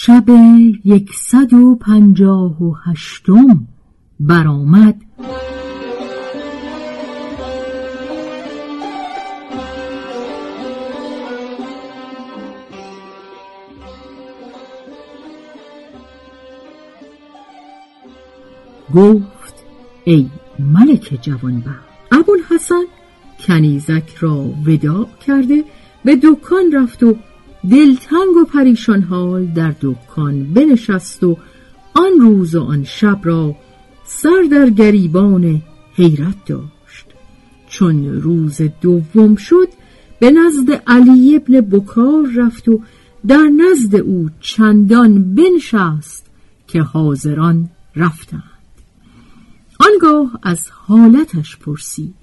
شب یکصد و پنجاه و هشتم برآمد. گفت ای ملک جوانبخت ابوالحسن کنیزک را وداع کرده به دکان رفت و دلتنگ و پریشان حال در دکان بنشست و آن روز و آن شب را سر در گریبان حیرت داشت. چون روز دوم شد به نزد علی ابن بکار رفت و در نزد او چندان بنشست که حاضران رفتند. آنگاه از حالتش پرسید.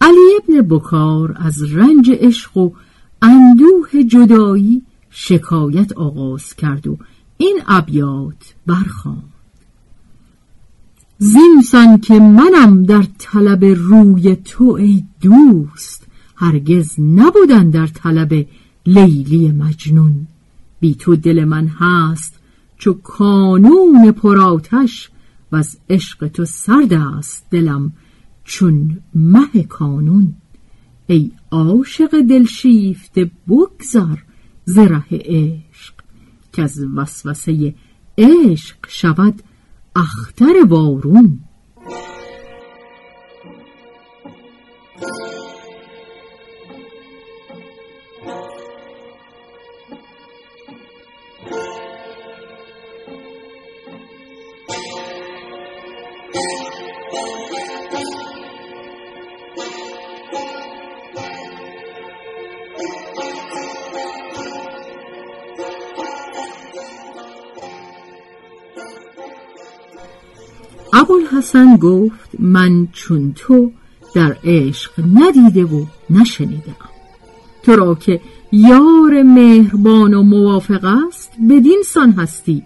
علی ابن بکار از رنج عشق و اندوه جدایی شکایت آغاز کرد و این ابیات برخواند زینسان که منم در طلب روی تو ای دوست هرگز نبودن در طلب لیلی مجنون. بی تو دل من هست چو کانون پراتش و از عشق تو سرد است دلم چون مه کانون. ای عاشق دلشیفته بگذر زره عشق که از وسوسه عشق شود اختر وارون. ابوالحسن گفت من چون تو در عشق ندیده و نشنیدم. تو را که یار مهربان و موافق است بدین سان هستی.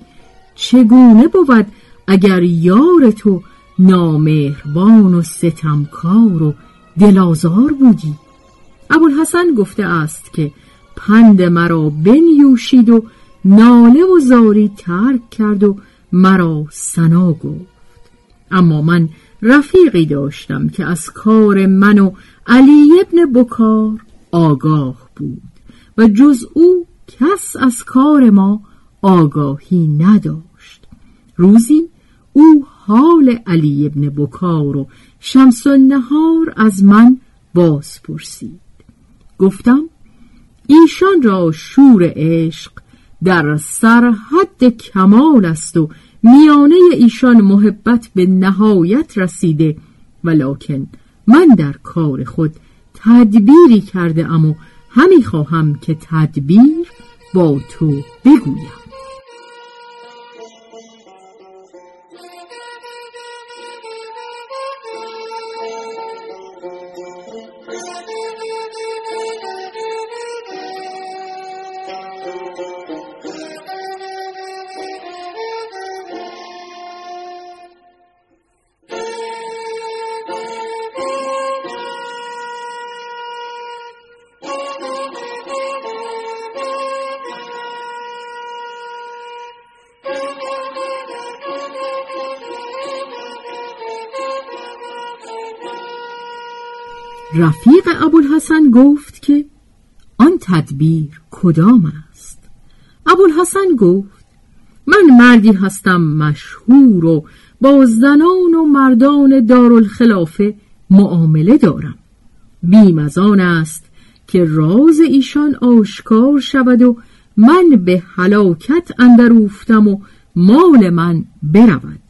چگونه بود اگر یار تو نامهربان و ستمکار و دلازار بودی؟ ابوالحسن گفته است که پند مرا بنیوشید و ناله و زاری ترک کرد و مرا سنا گفت. اما من رفیقی داشتم که از کار من و علی ابن بکار آگاه بود و جز او کس از کار ما آگاهی نداشت. روزی او حال علی ابن بکار و شمس نهار از من باز پرسید گفتم ایشان را شور عشق در سرحد کمال است و میانه ایشان محبت به نهایت رسیده ولکن من در کار خود تدبیری کرده ام و همی خواهم که تدبیر با تو بگویم. رفیق ابوالحسن گفت که آن تدبیر کدام است؟ ابوالحسن گفت من مردی هستم مشهور و با زنان و مردان دارالخلافه معامله دارم. بیم از آن است که راز ایشان آشکار شود و من به هلاکت اندر اوفتم و مال من برود.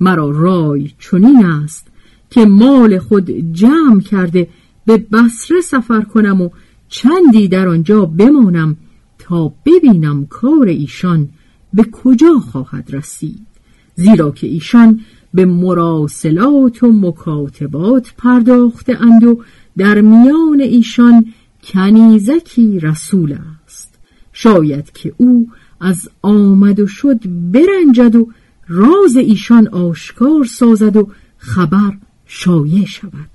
مرا رای چنین است که مال خود جمع کرده به بسره سفر کنم و چندی در آنجا بمانم تا ببینم کار ایشان به کجا خواهد رسید. زیرا که ایشان به مراسلات و مکاتبات پرداخته اند و در میان ایشان کنیزکی رسول است. شاید که او از آمد و شد برنجد و راز ایشان آشکار سازد و خبر شایع شود.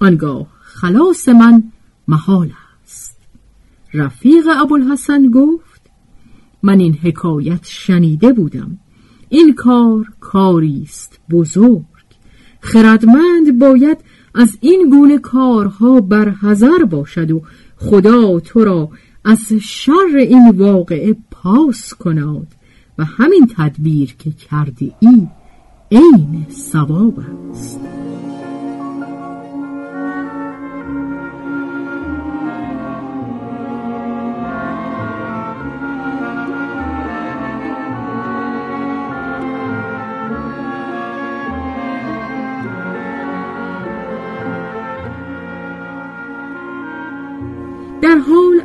آنگاه خلاص من محال است. رفیق ابوالحسن گفت من این حکایت شنیده بودم. این کار کاری است بزرگ. خردمند باید از این گونه کارها برحذر باشد و خدا تو را از شر این واقعه پاس کناد و همین تدبیر که کرده ای عین ثواب است.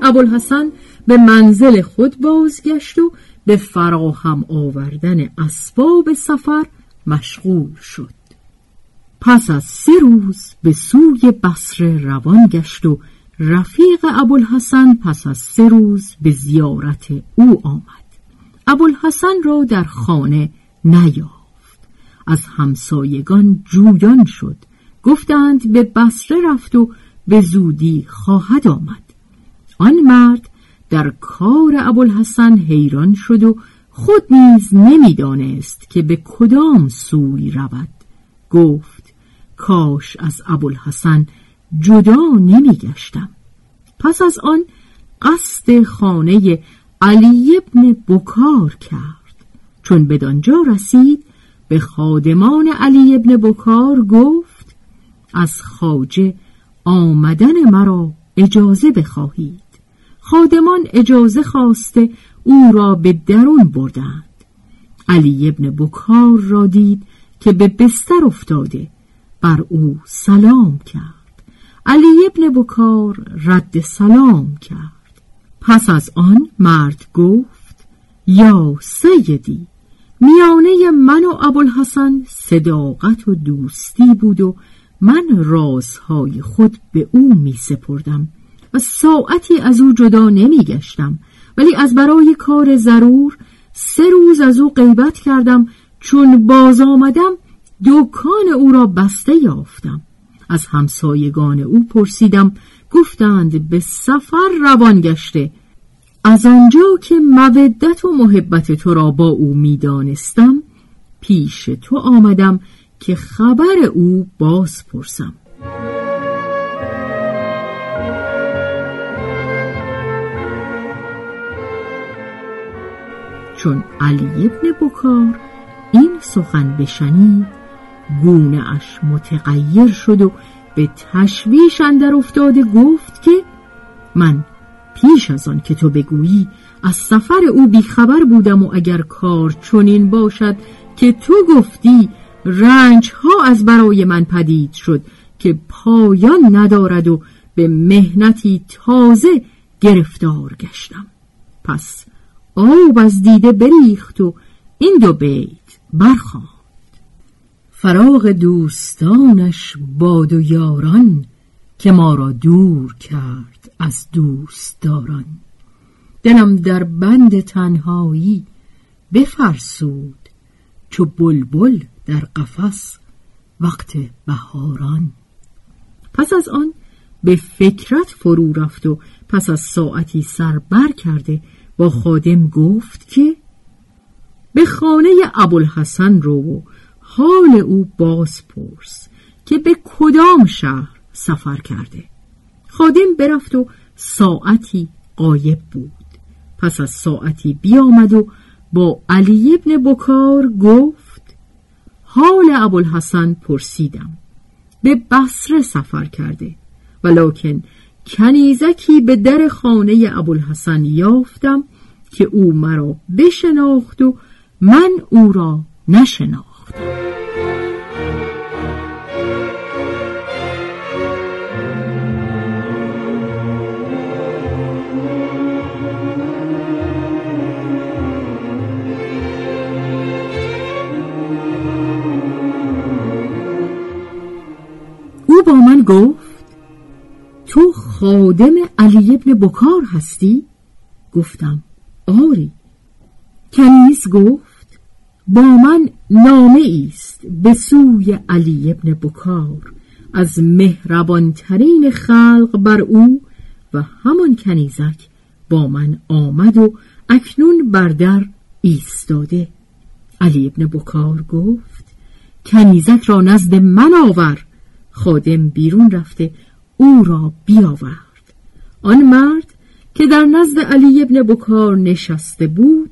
ابوالحسن به منزل خود بازگشت و به فراهم آوردن اسباب سفر مشغول شد. پس از سه روز به سوی بصره روان گشت و رفیق ابوالحسن پس از سه روز به زیارت او آمد. ابوالحسن را در خانه نیافت. از همسایگان جویان شد. گفتند به بصره رفت و به زودی خواهد آمد. آن مرد در کار ابوالحسن حیران شد و خود نیز نمی‌دانست که به کدام سوی رود. گفت کاش از ابوالحسن جدا نمیگشتم. پس از آن قصد خانه علی ابن بکار کرد. چون بدانجا رسید به خادمان علی ابن بکار گفت از خاجه آمدن مرا اجازه بخواهید. خادمان اجازه خواسته او را به درون بردند. علی ابن بکار را دید که به بستر افتاده. بر او سلام کرد. علی ابن بکار رد سلام کرد. پس از آن مرد گفت یا سیدی میانه من و ابوالحسن صداقت و دوستی بود و من رازهای خود به او می سپردم. و ساعتی از او جدا نمی گشتم ولی از برای کار ضرور سه روز از او غیبت کردم چون باز آمدم دکان او را بسته یافتم. از همسایگان او پرسیدم گفتند به سفر روان گشته. از آنجا که مودت و محبت تو را با او می‌دانستم پیش تو آمدم که خبر او باز پرسم. چون علی ابن بکار این سخن بشنید گونه اش متغیر شد و به تشویش اندر افتاده گفت که من پیش از آن که تو بگویی از سفر او بیخبر بودم و اگر کار چنین باشد که تو گفتی رنج ها از برای من پدید شد که پایان ندارد و به مهنتی تازه گرفتار گشتم. پس آب از دیده بریخت و این دو بیت برخواند فراغ دوستانش باد و یاران که ما را دور کرد از دوستداران. دلم در بند تنهایی بفرسود چو بلبل در قفس وقت بهاران. پس از آن به فکرت فرو رفت و پس از ساعتی سر بر کرده با خادم گفت که به خانه ابوالحسن رو و حال او باز پرس که به کدام شهر سفر کرده. خادم برفت و ساعتی قایب بود. پس از ساعتی بیامد و با علی ابن بکار گفت حال ابوالحسن پرسیدم به بصره سفر کرده ولکن کنیزکی به در خانه ابوالحسن یافتم که او مرا بشناخت و من او را نشناختم او با من گفت خادم علی ابن بکار هستی؟ گفتم آری. کنیز گفت با من نامه است به سوی علی ابن بکار. از مهربانترین خلق بر او و همان کنیزک با من آمد و اکنون بر در ایستاده. علی ابن بکار گفت کنیزک را نزد من آور. خادم بیرون رفته او را بیاورد. آن مرد که در نزد علی ابن بکار نشسته بود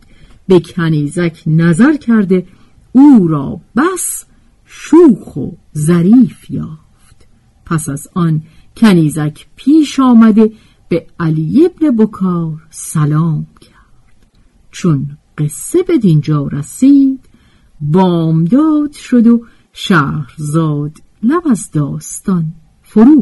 به کنیزک نظر کرده او را بس شوخ و ظریف یافت. پس از آن کنیزک پیش آمده به علی ابن بکار سلام کرد. چون قصه به دینجا رسید بامداد شد و شهرزاد لب از داستان فرو